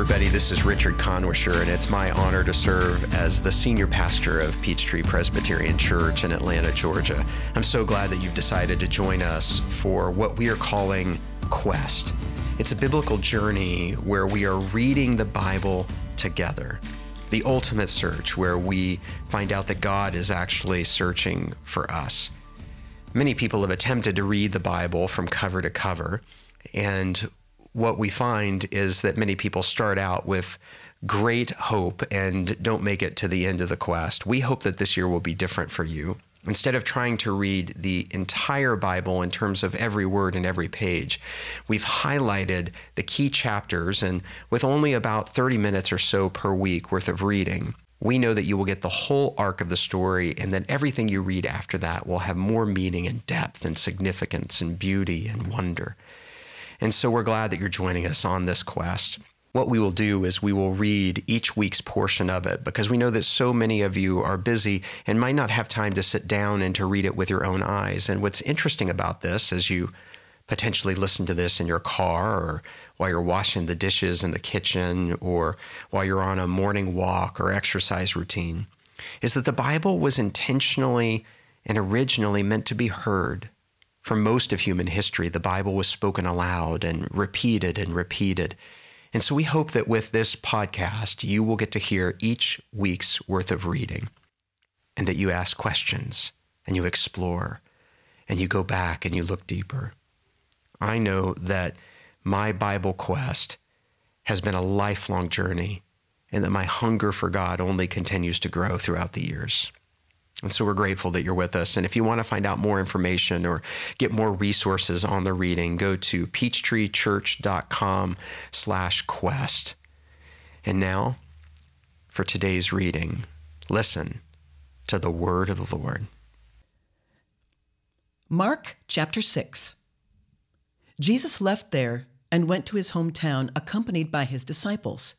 Everybody, this is Richard Kannwischer, and it's my honor to serve as the senior pastor of Peachtree Presbyterian Church in Atlanta, Georgia. I'm so glad that you've decided to join us for what we are calling Quest. It's a biblical journey where we are reading the Bible together. The ultimate search, where we find out that God is actually searching for us. Many people have attempted to read the Bible from cover to cover, and what we find is that many people start out with great hope and don't make it to the end of the quest. We hope that this year will be different for you. Instead of trying to read the entire Bible in terms of every word and every page, we've highlighted the key chapters, and with only about 30 minutes or so per week worth of reading, we know that you will get the whole arc of the story, and that everything you read after that will have more meaning and depth and significance and beauty and wonder. And so we're glad that you're joining us on this quest. What we will do is we will read each week's portion of it because we know that so many of you are busy and might not have time to sit down and to read it with your own eyes. And what's interesting about this as you potentially listen to this in your car or while you're washing the dishes in the kitchen or while you're on a morning walk or exercise routine is that the Bible was intentionally and originally meant to be heard for most of human history, the Bible was spoken aloud and repeated and repeated. And so we hope that with this podcast, you will get to hear each week's worth of reading and that you ask questions and you explore and you go back and you look deeper. I know that my Bible quest has been a lifelong journey and that my hunger for God only continues to grow throughout the years. And so we're grateful that you're with us. And if you want to find out more information or get more resources on the reading, go to peachtreechurch.com slash quest. And now for today's reading, listen to the word of the Lord. Mark chapter 6. Jesus left there and went to his hometown accompanied by his disciples.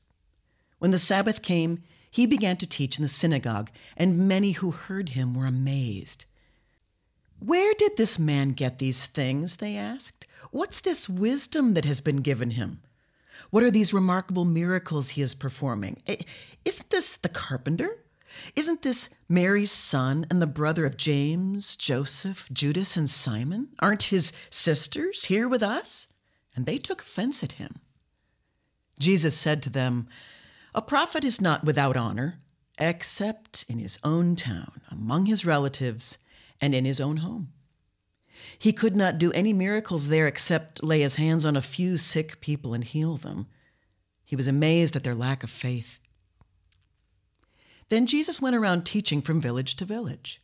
When the Sabbath came, he began to teach in the synagogue, and many who heard him were amazed. Where did this man get these things? They asked. What's this wisdom that has been given him? What are these remarkable miracles he is performing? Isn't this the carpenter? Isn't this Mary's son and the brother of James, Joseph, Judas, and Simon? Aren't his sisters here with us? And they took offense at him. Jesus said to them, a prophet is not without honor, except in his own town, among his relatives, and in his own home. He could not do any miracles there except lay his hands on a few sick people and heal them. He was amazed at their lack of faith. Then Jesus went around teaching from village to village.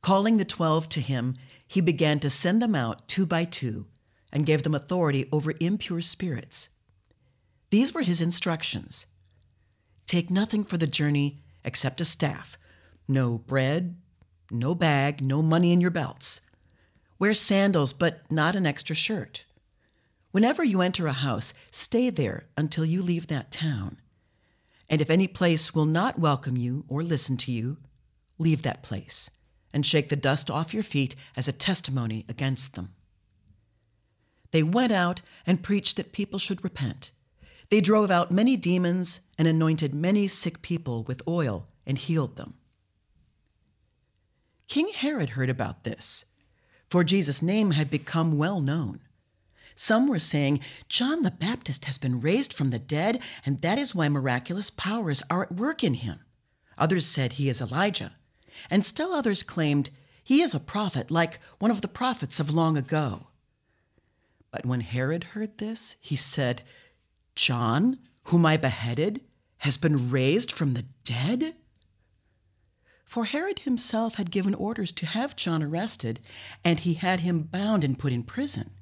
Calling the twelve to him, he began to send them out two by two and gave them authority over impure spirits. These were his instructions Take nothing for the journey except a staff. No bread, no bag, no money in your belts. Wear sandals, but not an extra shirt. Whenever you enter a house, stay there until you leave that town. And if any place will not welcome you or listen to you, leave that place and shake the dust off your feet as a testimony against them. They went out and preached that people should repent. They drove out many demons and anointed many sick people with oil and healed them. King Herod heard about this, for Jesus' name had become well known. Some were saying, John the Baptist has been raised from the dead, and that is why miraculous powers are at work in him. Others said he is Elijah, and still others claimed he is a prophet, like one of the prophets of long ago. But when Herod heard this, he said, John, whom I beheaded, has been raised from the dead? For Herod himself had given orders to have John arrested, and he had him bound and put in prison.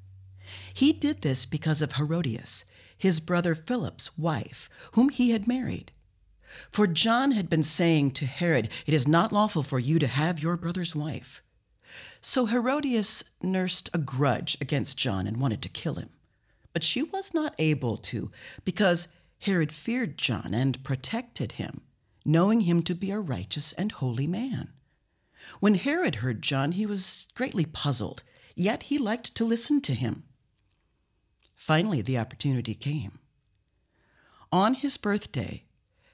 He did this because of Herodias, his brother Philip's wife, whom he had married. For John had been saying to Herod, It is not lawful for you to have your brother's wife. So Herodias nursed a grudge against John and wanted to kill him. But she was not able to, because Herod feared John and protected him, knowing him to be a righteous and holy man. When Herod heard John, he was greatly puzzled, yet he liked to listen to him. Finally, the opportunity came. On his birthday,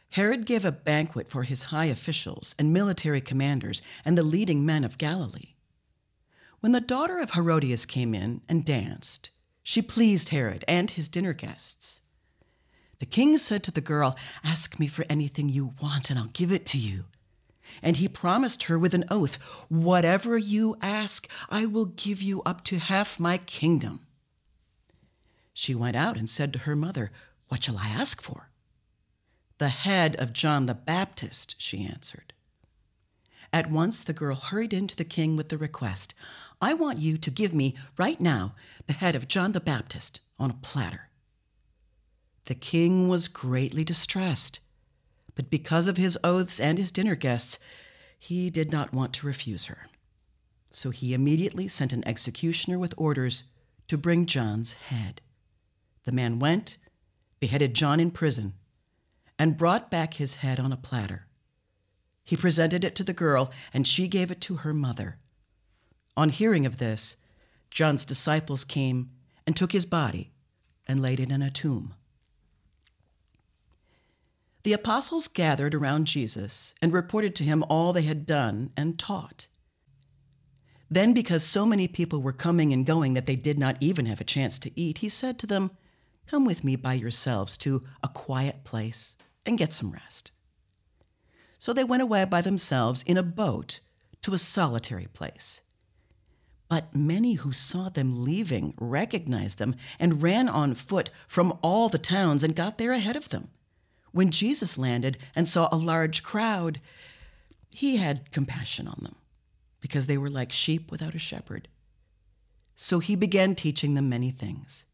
Herod gave a banquet for his high officials and military commanders and the leading men of Galilee. When the daughter of Herodias came in and danced, she pleased Herod and his dinner guests. The king said to the girl, Ask me for anything you want, and I'll give it to you. And he promised her with an oath, Whatever you ask, I will give you up to half my kingdom. She went out and said to her mother, What shall I ask for? The head of John the Baptist, she answered. At once the girl hurried in to the king with the request I want you to give me, right now, the head of John the Baptist on a platter. The king was greatly distressed, but because of his oaths and his dinner guests, he did not want to refuse her. So he immediately sent an executioner with orders to bring John's head. The man went, beheaded John in prison, and brought back his head on a platter. He presented it to the girl, and she gave it to her mother. On hearing of this, John's disciples came and took his body and laid it in a tomb. The apostles gathered around Jesus and reported to him all they had done and taught. Then, because so many people were coming and going that they did not even have a chance to eat, he said to them, Come with me by yourselves to a quiet place and get some rest. So they went away by themselves in a boat to a solitary place. But many who saw them leaving recognized them and ran on foot from all the towns and got there ahead of them. When Jesus landed and saw a large crowd, he had compassion on them because they were like sheep without a shepherd. So he began teaching them many things.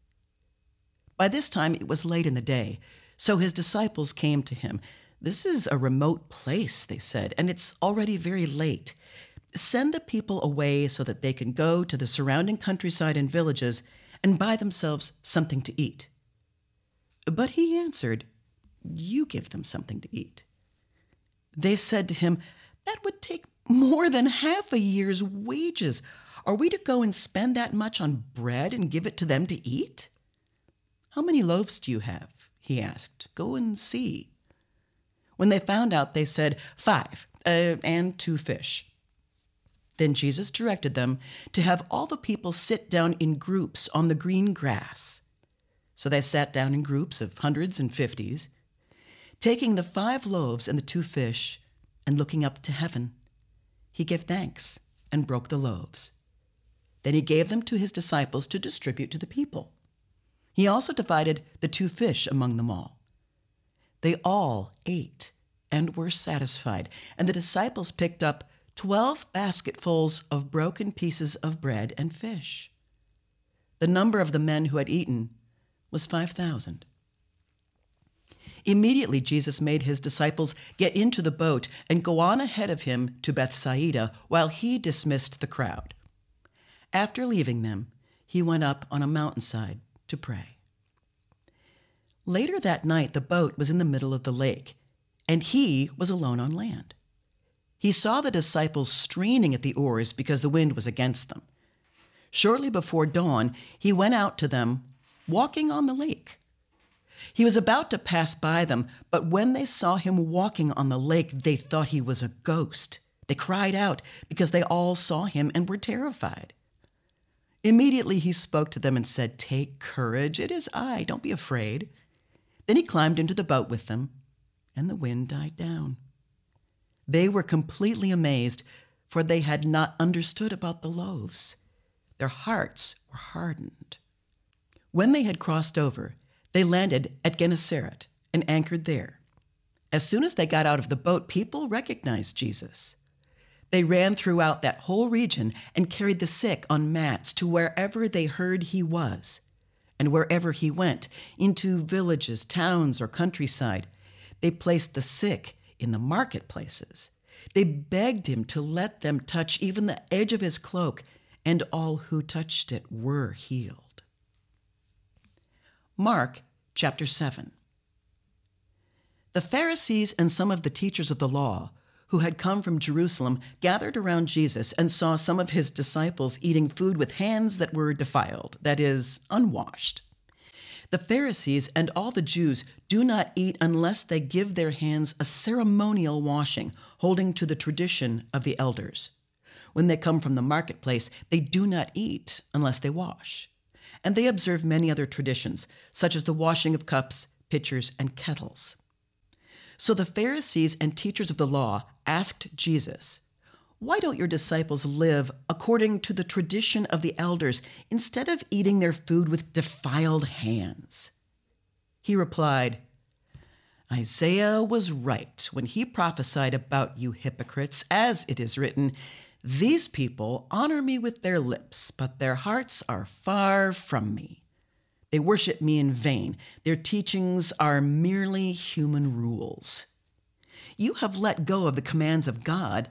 By this time it was late in the day, so his disciples came to him. This is a remote place, they said, and it's already very late. Send the people away so that they can go to the surrounding countryside and villages and buy themselves something to eat. But he answered, You give them something to eat. They said to him, That would take more than half a year's wages. Are we to go and spend that much on bread and give it to them to eat? How many loaves do you have? he asked. Go and see. When they found out, they said, Five, uh, and two fish. Then Jesus directed them to have all the people sit down in groups on the green grass. So they sat down in groups of hundreds and fifties, taking the five loaves and the two fish, and looking up to heaven. He gave thanks and broke the loaves. Then he gave them to his disciples to distribute to the people. He also divided the two fish among them all. They all ate and were satisfied, and the disciples picked up twelve basketfuls of broken pieces of bread and fish. The number of the men who had eaten was 5,000. Immediately, Jesus made his disciples get into the boat and go on ahead of him to Bethsaida while he dismissed the crowd. After leaving them, he went up on a mountainside to pray. Later that night, the boat was in the middle of the lake, and he was alone on land. He saw the disciples straining at the oars because the wind was against them. Shortly before dawn, he went out to them, walking on the lake. He was about to pass by them, but when they saw him walking on the lake, they thought he was a ghost. They cried out because they all saw him and were terrified. Immediately he spoke to them and said, Take courage, it is I, don't be afraid. Then he climbed into the boat with them, and the wind died down. They were completely amazed, for they had not understood about the loaves. Their hearts were hardened. When they had crossed over, they landed at Gennesaret and anchored there. As soon as they got out of the boat, people recognized Jesus. They ran throughout that whole region and carried the sick on mats to wherever they heard he was. And wherever he went, into villages, towns, or countryside, they placed the sick in the marketplaces. They begged him to let them touch even the edge of his cloak, and all who touched it were healed. Mark chapter 7. The Pharisees and some of the teachers of the law who had come from Jerusalem gathered around Jesus and saw some of his disciples eating food with hands that were defiled, that is, unwashed. The Pharisees and all the Jews do not eat unless they give their hands a ceremonial washing, holding to the tradition of the elders. When they come from the marketplace, they do not eat unless they wash. And they observe many other traditions, such as the washing of cups, pitchers, and kettles. So the Pharisees and teachers of the law asked Jesus, Why don't your disciples live according to the tradition of the elders instead of eating their food with defiled hands? He replied, Isaiah was right when he prophesied about you hypocrites, as it is written, These people honor me with their lips, but their hearts are far from me. They worship me in vain. Their teachings are merely human rules. You have let go of the commands of God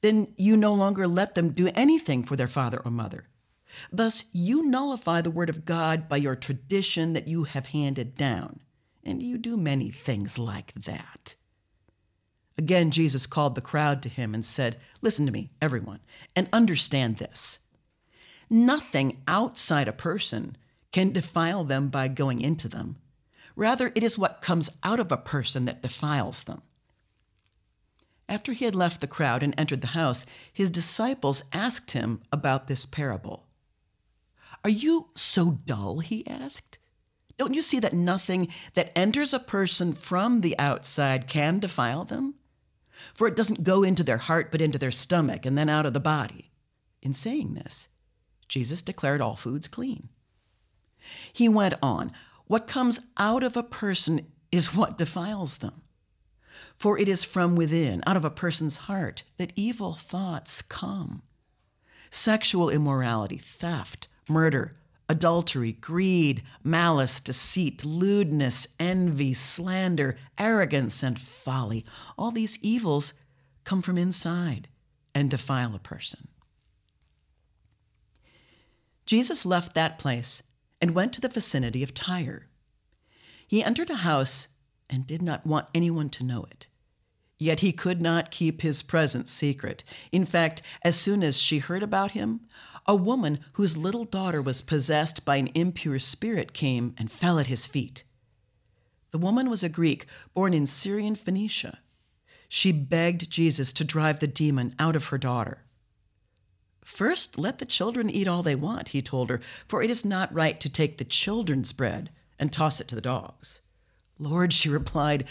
then you no longer let them do anything for their father or mother. Thus, you nullify the word of God by your tradition that you have handed down, and you do many things like that. Again, Jesus called the crowd to him and said, Listen to me, everyone, and understand this. Nothing outside a person can defile them by going into them. Rather, it is what comes out of a person that defiles them. After he had left the crowd and entered the house, his disciples asked him about this parable. Are you so dull? he asked. Don't you see that nothing that enters a person from the outside can defile them? For it doesn't go into their heart, but into their stomach and then out of the body. In saying this, Jesus declared all foods clean. He went on, What comes out of a person is what defiles them. For it is from within, out of a person's heart, that evil thoughts come sexual immorality, theft, murder, adultery, greed, malice, deceit, lewdness, envy, slander, arrogance, and folly. All these evils come from inside and defile a person. Jesus left that place and went to the vicinity of Tyre. He entered a house and did not want anyone to know it. Yet he could not keep his presence secret. In fact, as soon as she heard about him, a woman whose little daughter was possessed by an impure spirit came and fell at his feet. The woman was a Greek born in Syrian Phoenicia. She begged Jesus to drive the demon out of her daughter. First, let the children eat all they want, he told her, for it is not right to take the children's bread and toss it to the dogs. Lord, she replied,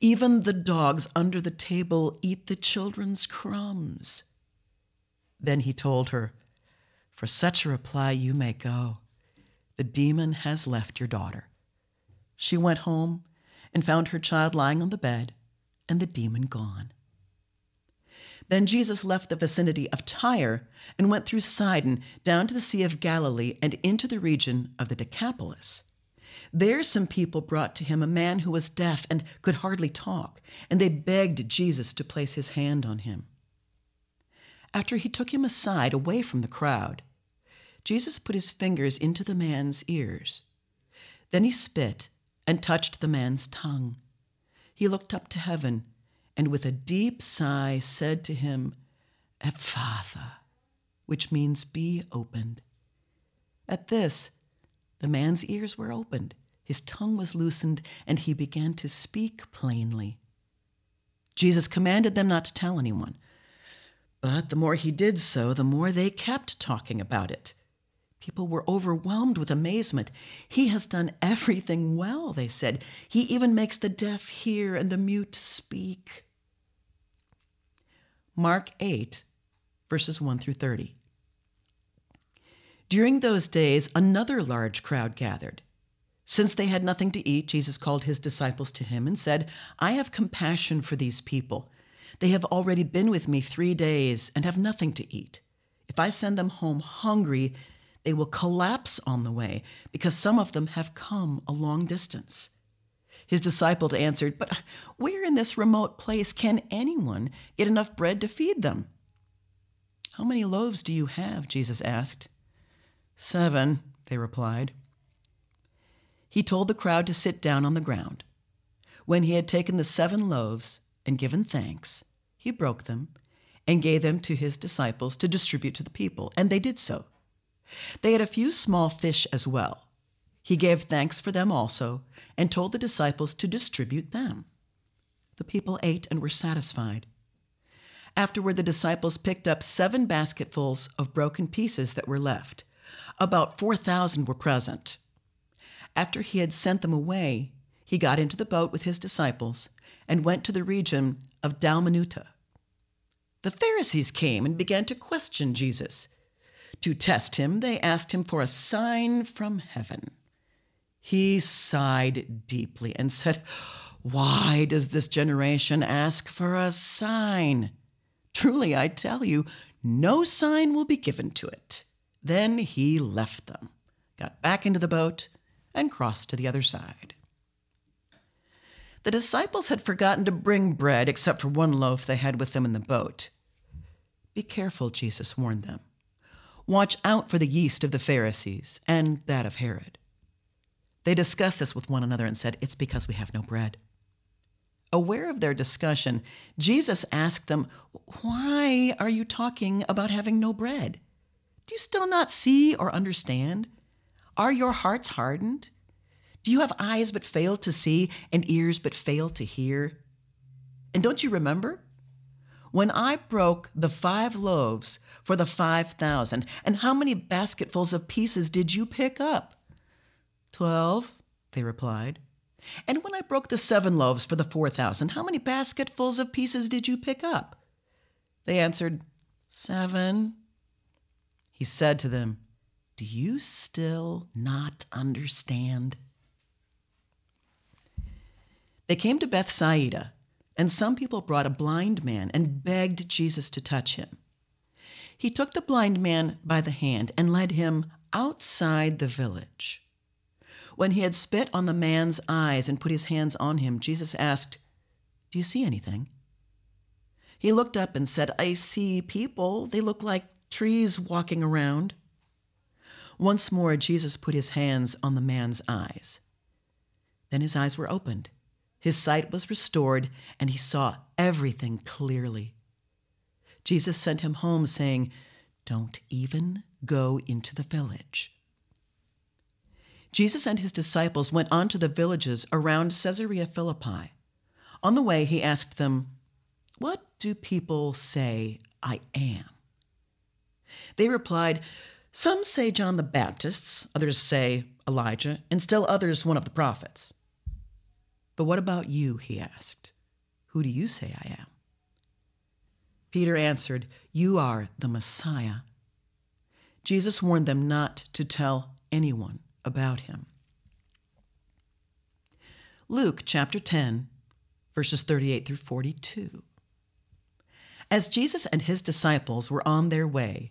even the dogs under the table eat the children's crumbs. Then he told her, For such a reply you may go. The demon has left your daughter. She went home and found her child lying on the bed and the demon gone. Then Jesus left the vicinity of Tyre and went through Sidon down to the Sea of Galilee and into the region of the Decapolis. There, some people brought to him a man who was deaf and could hardly talk, and they begged Jesus to place his hand on him. After he took him aside, away from the crowd, Jesus put his fingers into the man's ears. Then he spit and touched the man's tongue. He looked up to heaven and with a deep sigh said to him, Ephphatha, which means be opened. At this, the man's ears were opened, his tongue was loosened, and he began to speak plainly. Jesus commanded them not to tell anyone. But the more he did so, the more they kept talking about it. People were overwhelmed with amazement. He has done everything well, they said. He even makes the deaf hear and the mute speak. Mark 8, verses 1 through 30. During those days, another large crowd gathered. Since they had nothing to eat, Jesus called his disciples to him and said, I have compassion for these people. They have already been with me three days and have nothing to eat. If I send them home hungry, they will collapse on the way because some of them have come a long distance. His disciples answered, But where in this remote place can anyone get enough bread to feed them? How many loaves do you have? Jesus asked. Seven, they replied. He told the crowd to sit down on the ground. When he had taken the seven loaves and given thanks, he broke them and gave them to his disciples to distribute to the people, and they did so. They had a few small fish as well. He gave thanks for them also, and told the disciples to distribute them. The people ate and were satisfied. Afterward, the disciples picked up seven basketfuls of broken pieces that were left. About 4,000 were present. After he had sent them away, he got into the boat with his disciples and went to the region of Dalmanutha. The Pharisees came and began to question Jesus. To test him, they asked him for a sign from heaven. He sighed deeply and said, Why does this generation ask for a sign? Truly, I tell you, no sign will be given to it. Then he left them, got back into the boat, and crossed to the other side. The disciples had forgotten to bring bread except for one loaf they had with them in the boat. Be careful, Jesus warned them. Watch out for the yeast of the Pharisees and that of Herod. They discussed this with one another and said, It's because we have no bread. Aware of their discussion, Jesus asked them, Why are you talking about having no bread? Do you still not see or understand? Are your hearts hardened? Do you have eyes but fail to see and ears but fail to hear? And don't you remember? When I broke the five loaves for the five thousand, and how many basketfuls of pieces did you pick up? Twelve, they replied. And when I broke the seven loaves for the four thousand, how many basketfuls of pieces did you pick up? They answered, Seven. He said to them, Do you still not understand? They came to Bethsaida, and some people brought a blind man and begged Jesus to touch him. He took the blind man by the hand and led him outside the village. When he had spit on the man's eyes and put his hands on him, Jesus asked, Do you see anything? He looked up and said, I see people. They look like trees walking around. Once more, Jesus put his hands on the man's eyes. Then his eyes were opened. His sight was restored, and he saw everything clearly. Jesus sent him home, saying, Don't even go into the village. Jesus and his disciples went on to the villages around Caesarea Philippi. On the way, he asked them, What do people say I am? They replied, Some say John the Baptist, others say Elijah, and still others one of the prophets. But what about you? He asked. Who do you say I am? Peter answered, You are the Messiah. Jesus warned them not to tell anyone about him. Luke chapter 10, verses 38 through 42. As Jesus and his disciples were on their way,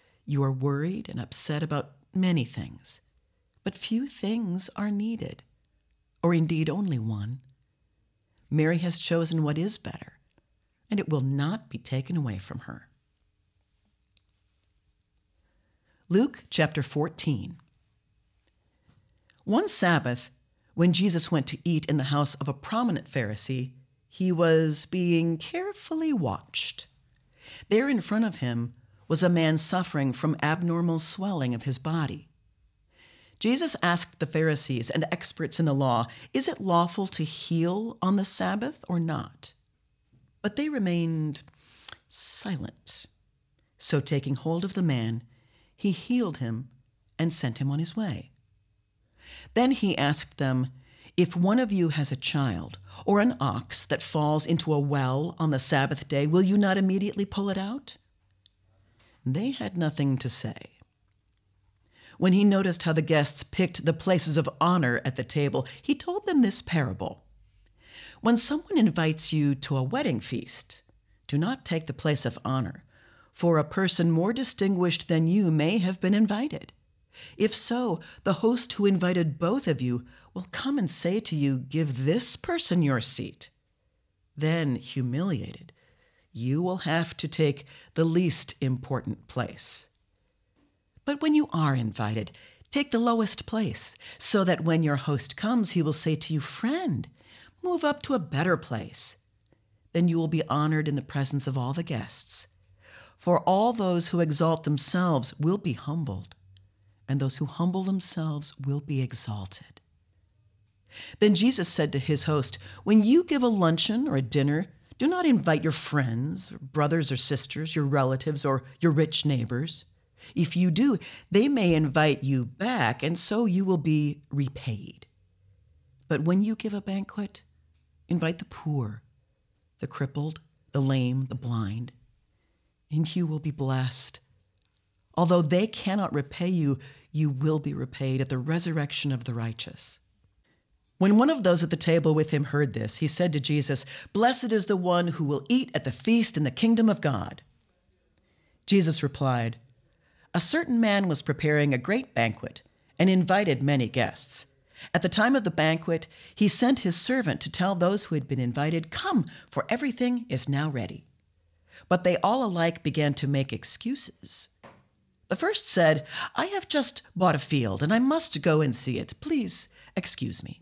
you are worried and upset about many things, but few things are needed, or indeed only one. Mary has chosen what is better, and it will not be taken away from her. Luke chapter 14. One Sabbath, when Jesus went to eat in the house of a prominent Pharisee, he was being carefully watched. There in front of him was a man suffering from abnormal swelling of his body. Jesus asked the Pharisees and experts in the law, Is it lawful to heal on the Sabbath or not? But they remained silent. So, taking hold of the man, he healed him and sent him on his way. Then he asked them, If one of you has a child or an ox that falls into a well on the Sabbath day, will you not immediately pull it out? They had nothing to say. When he noticed how the guests picked the places of honor at the table, he told them this parable. When someone invites you to a wedding feast, do not take the place of honor, for a person more distinguished than you may have been invited. If so, the host who invited both of you will come and say to you, Give this person your seat. Then, humiliated, you will have to take the least important place. But when you are invited, take the lowest place, so that when your host comes, he will say to you, Friend, move up to a better place. Then you will be honored in the presence of all the guests. For all those who exalt themselves will be humbled, and those who humble themselves will be exalted. Then Jesus said to his host, When you give a luncheon or a dinner, do not invite your friends, brothers or sisters, your relatives, or your rich neighbors. If you do, they may invite you back, and so you will be repaid. But when you give a banquet, invite the poor, the crippled, the lame, the blind, and you will be blessed. Although they cannot repay you, you will be repaid at the resurrection of the righteous. When one of those at the table with him heard this, he said to Jesus, Blessed is the one who will eat at the feast in the kingdom of God. Jesus replied, A certain man was preparing a great banquet and invited many guests. At the time of the banquet, he sent his servant to tell those who had been invited, Come, for everything is now ready. But they all alike began to make excuses. The first said, I have just bought a field and I must go and see it. Please excuse me.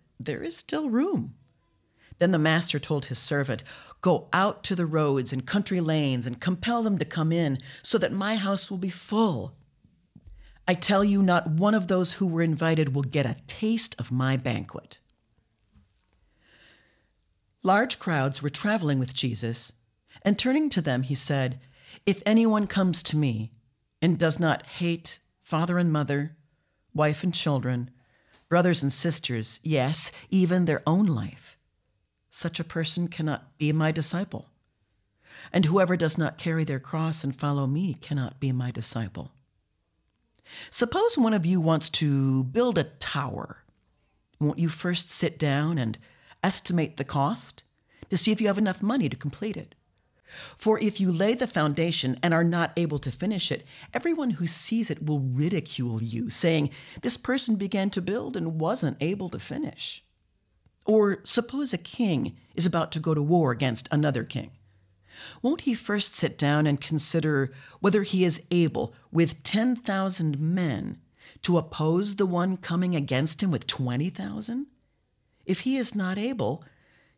there is still room. Then the master told his servant, Go out to the roads and country lanes and compel them to come in, so that my house will be full. I tell you, not one of those who were invited will get a taste of my banquet. Large crowds were traveling with Jesus, and turning to them, he said, If anyone comes to me and does not hate father and mother, wife and children, brothers and sisters, yes, even their own life. Such a person cannot be my disciple. And whoever does not carry their cross and follow me cannot be my disciple. Suppose one of you wants to build a tower. Won't you first sit down and estimate the cost to see if you have enough money to complete it? For if you lay the foundation and are not able to finish it, everyone who sees it will ridicule you, saying, This person began to build and wasn't able to finish. Or suppose a king is about to go to war against another king. Won't he first sit down and consider whether he is able, with 10,000 men, to oppose the one coming against him with 20,000? If he is not able,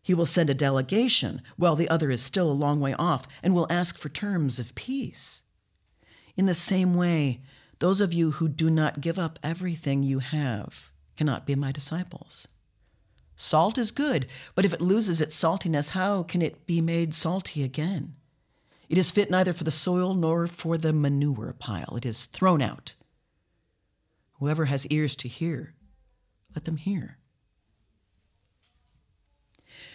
he will send a delegation while the other is still a long way off and will ask for terms of peace. In the same way, those of you who do not give up everything you have cannot be my disciples. Salt is good, but if it loses its saltiness, how can it be made salty again? It is fit neither for the soil nor for the manure pile. It is thrown out. Whoever has ears to hear, let them hear.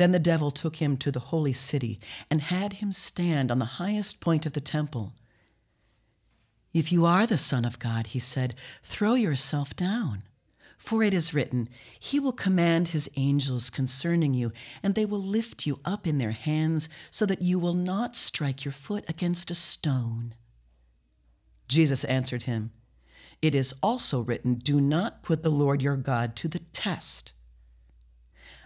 Then the devil took him to the holy city and had him stand on the highest point of the temple. If you are the Son of God, he said, throw yourself down. For it is written, He will command His angels concerning you, and they will lift you up in their hands, so that you will not strike your foot against a stone. Jesus answered him, It is also written, Do not put the Lord your God to the test.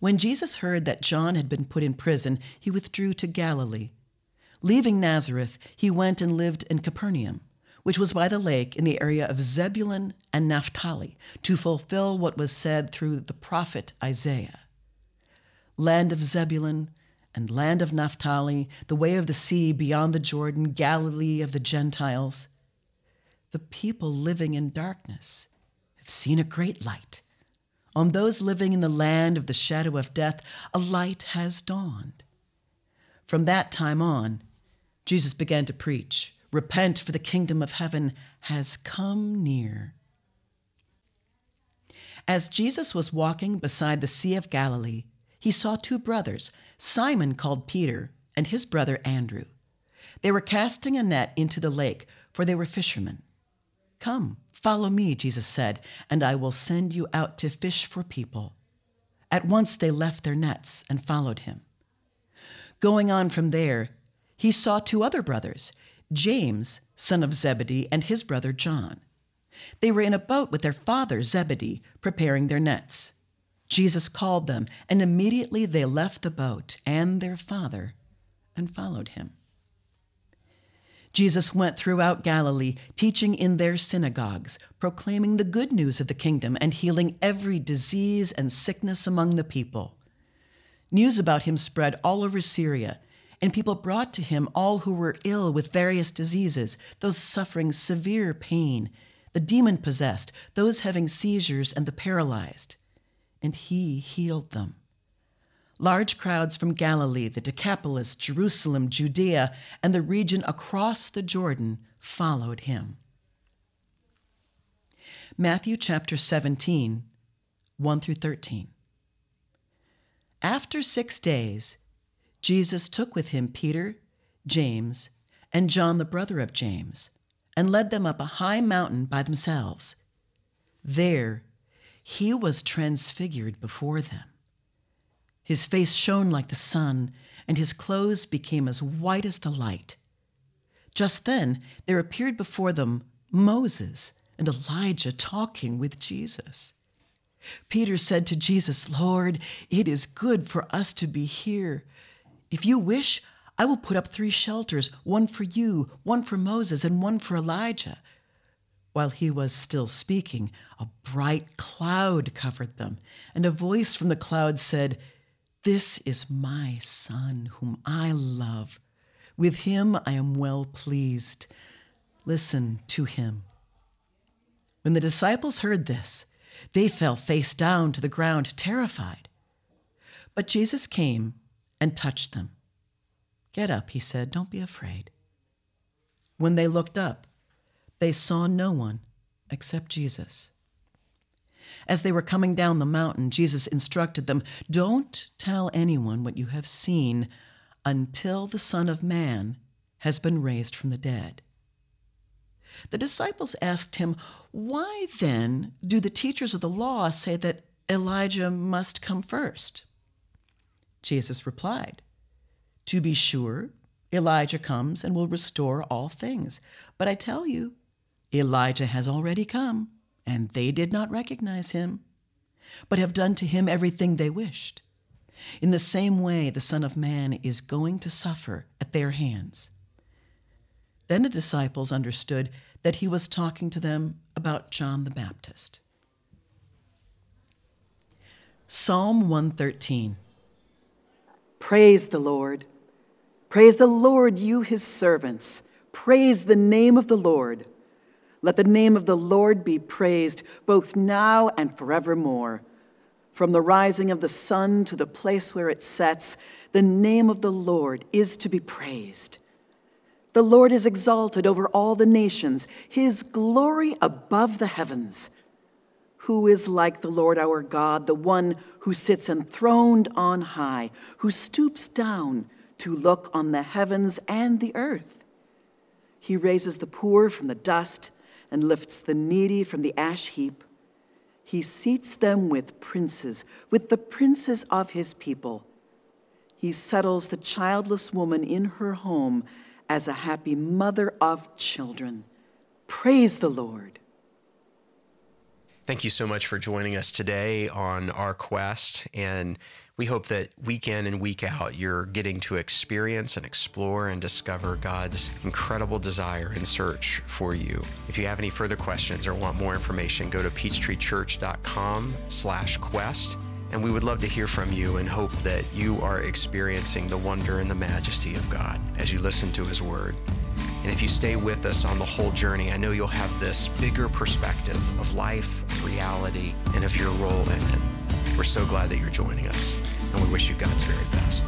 When Jesus heard that John had been put in prison, he withdrew to Galilee. Leaving Nazareth, he went and lived in Capernaum which was by the lake in the area of Zebulun and Naphtali, to fulfill what was said through the prophet Isaiah. Land of Zebulun and land of Naphtali, the way of the sea beyond the Jordan, Galilee of the Gentiles. The people living in darkness have seen a great light. On those living in the land of the shadow of death, a light has dawned. From that time on, Jesus began to preach Repent, for the kingdom of heaven has come near. As Jesus was walking beside the Sea of Galilee, he saw two brothers, Simon called Peter, and his brother Andrew. They were casting a net into the lake, for they were fishermen. Come, follow me, Jesus said, and I will send you out to fish for people. At once they left their nets and followed him. Going on from there, he saw two other brothers, James, son of Zebedee, and his brother John. They were in a boat with their father Zebedee, preparing their nets. Jesus called them, and immediately they left the boat and their father and followed him. Jesus went throughout Galilee, teaching in their synagogues, proclaiming the good news of the kingdom, and healing every disease and sickness among the people. News about him spread all over Syria and people brought to him all who were ill with various diseases, those suffering severe pain, the demon possessed, those having seizures, and the paralyzed. And he healed them. Large crowds from Galilee, the Decapolis, Jerusalem, Judea, and the region across the Jordan followed him. Matthew chapter 17, 1 through 13. After six days, Jesus took with him Peter, James, and John, the brother of James, and led them up a high mountain by themselves. There he was transfigured before them. His face shone like the sun, and his clothes became as white as the light. Just then there appeared before them Moses and Elijah talking with Jesus. Peter said to Jesus, Lord, it is good for us to be here. If you wish, I will put up three shelters one for you, one for Moses, and one for Elijah. While he was still speaking, a bright cloud covered them, and a voice from the cloud said, This is my Son, whom I love. With him I am well pleased. Listen to him. When the disciples heard this, they fell face down to the ground, terrified. But Jesus came and touched them. Get up, he said, don't be afraid. When they looked up, they saw no one except Jesus. As they were coming down the mountain, Jesus instructed them Don't tell anyone what you have seen until the Son of Man has been raised from the dead. The disciples asked him, Why then do the teachers of the law say that Elijah must come first? Jesus replied, To be sure, Elijah comes and will restore all things. But I tell you, Elijah has already come, and they did not recognize him, but have done to him everything they wished. In the same way, the Son of Man is going to suffer at their hands. Then the disciples understood that he was talking to them about John the Baptist. Psalm 113 Praise the Lord. Praise the Lord, you his servants. Praise the name of the Lord. Let the name of the Lord be praised, both now and forevermore. From the rising of the sun to the place where it sets, the name of the Lord is to be praised. The Lord is exalted over all the nations, his glory above the heavens. Who is like the Lord our God, the one who sits enthroned on high, who stoops down to look on the heavens and the earth? He raises the poor from the dust and lifts the needy from the ash heap. He seats them with princes, with the princes of his people. He settles the childless woman in her home as a happy mother of children. Praise the Lord. Thank you so much for joining us today on our quest. And we hope that week in and week out, you're getting to experience and explore and discover God's incredible desire and search for you. If you have any further questions or want more information, go to peachtreechurch.com slash quest and we would love to hear from you and hope that you are experiencing the wonder and the majesty of God as you listen to His Word. And if you stay with us on the whole journey, I know you'll have this bigger perspective of life, of reality, and of your role in it. We're so glad that you're joining us, and we wish you God's very best.